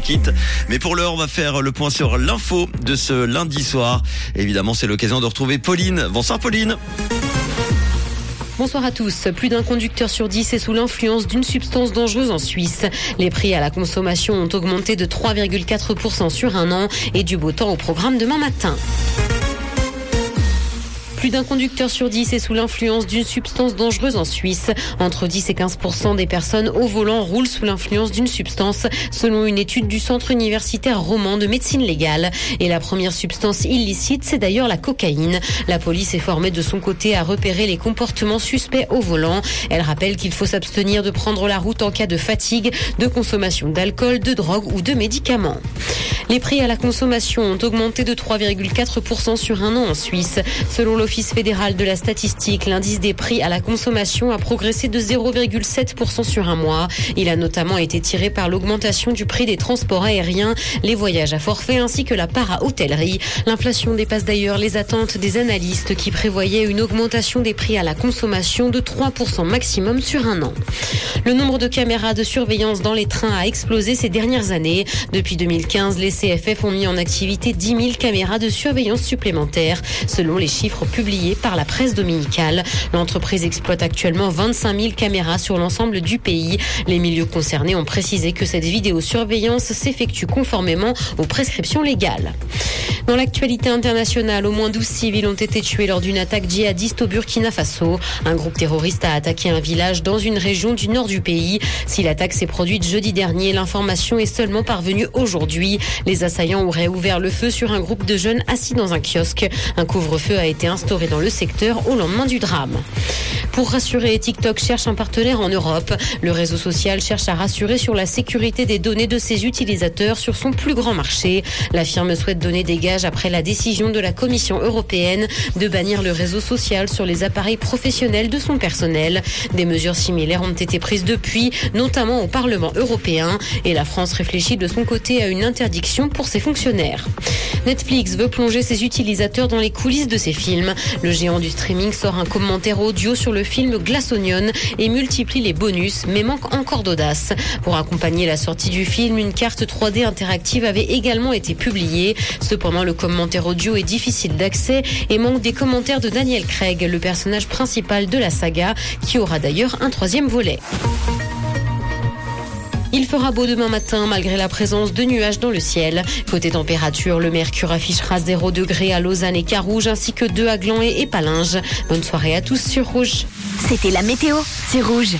quitte. Mais pour l'heure, on va faire le point sur l'info de ce lundi soir. Évidemment, c'est l'occasion de retrouver Pauline. Bonsoir Pauline. Bonsoir à tous. Plus d'un conducteur sur dix est sous l'influence d'une substance dangereuse en Suisse. Les prix à la consommation ont augmenté de 3,4% sur un an et du beau temps au programme demain matin. Plus d'un conducteur sur 10 est sous l'influence d'une substance dangereuse en Suisse. Entre 10 et 15% des personnes au volant roulent sous l'influence d'une substance, selon une étude du Centre universitaire roman de médecine légale. Et la première substance illicite, c'est d'ailleurs la cocaïne. La police est formée de son côté à repérer les comportements suspects au volant. Elle rappelle qu'il faut s'abstenir de prendre la route en cas de fatigue, de consommation d'alcool, de drogue ou de médicaments. Les prix à la consommation ont augmenté de 3,4% sur un an en Suisse. Selon l'Office fédéral de la statistique, l'indice des prix à la consommation a progressé de 0,7% sur un mois. Il a notamment été tiré par l'augmentation du prix des transports aériens, les voyages à forfait ainsi que la part à hôtellerie. L'inflation dépasse d'ailleurs les attentes des analystes qui prévoyaient une augmentation des prix à la consommation de 3% maximum sur un an. Le nombre de caméras de surveillance dans les trains a explosé ces dernières années. Depuis 2015, les CFF ont mis en activité 10 000 caméras de surveillance supplémentaires, selon les chiffres publiés par la presse dominicale. L'entreprise exploite actuellement 25 000 caméras sur l'ensemble du pays. Les milieux concernés ont précisé que cette vidéosurveillance s'effectue conformément aux prescriptions légales. Dans l'actualité internationale, au moins 12 civils ont été tués lors d'une attaque djihadiste au Burkina Faso. Un groupe terroriste a attaqué un village dans une région du nord du pays. Si l'attaque s'est produite jeudi dernier, l'information est seulement parvenue aujourd'hui. Les assaillants auraient ouvert le feu sur un groupe de jeunes assis dans un kiosque. Un couvre-feu a été instauré dans le secteur au lendemain du drame. Pour rassurer, TikTok cherche un partenaire en Europe. Le réseau social cherche à rassurer sur la sécurité des données de ses utilisateurs sur son plus grand marché. La firme souhaite donner des gages après la décision de la Commission européenne de bannir le réseau social sur les appareils professionnels de son personnel. Des mesures similaires ont été prises depuis, notamment au Parlement européen. Et la France réfléchit de son côté à une interdiction pour ses fonctionnaires. Netflix veut plonger ses utilisateurs dans les coulisses de ses films. Le géant du streaming sort un commentaire audio sur film Glass Onion et multiplie les bonus, mais manque encore d'audace. Pour accompagner la sortie du film, une carte 3D interactive avait également été publiée. Cependant, le commentaire audio est difficile d'accès et manque des commentaires de Daniel Craig, le personnage principal de la saga, qui aura d'ailleurs un troisième volet. Il fera beau demain matin malgré la présence de nuages dans le ciel. Côté température, le mercure affichera 0 degré à Lausanne et Carouge ainsi que 2 à Gland et Palinges. Bonne soirée à tous sur Rouge. C'était la météo, c'est Rouge.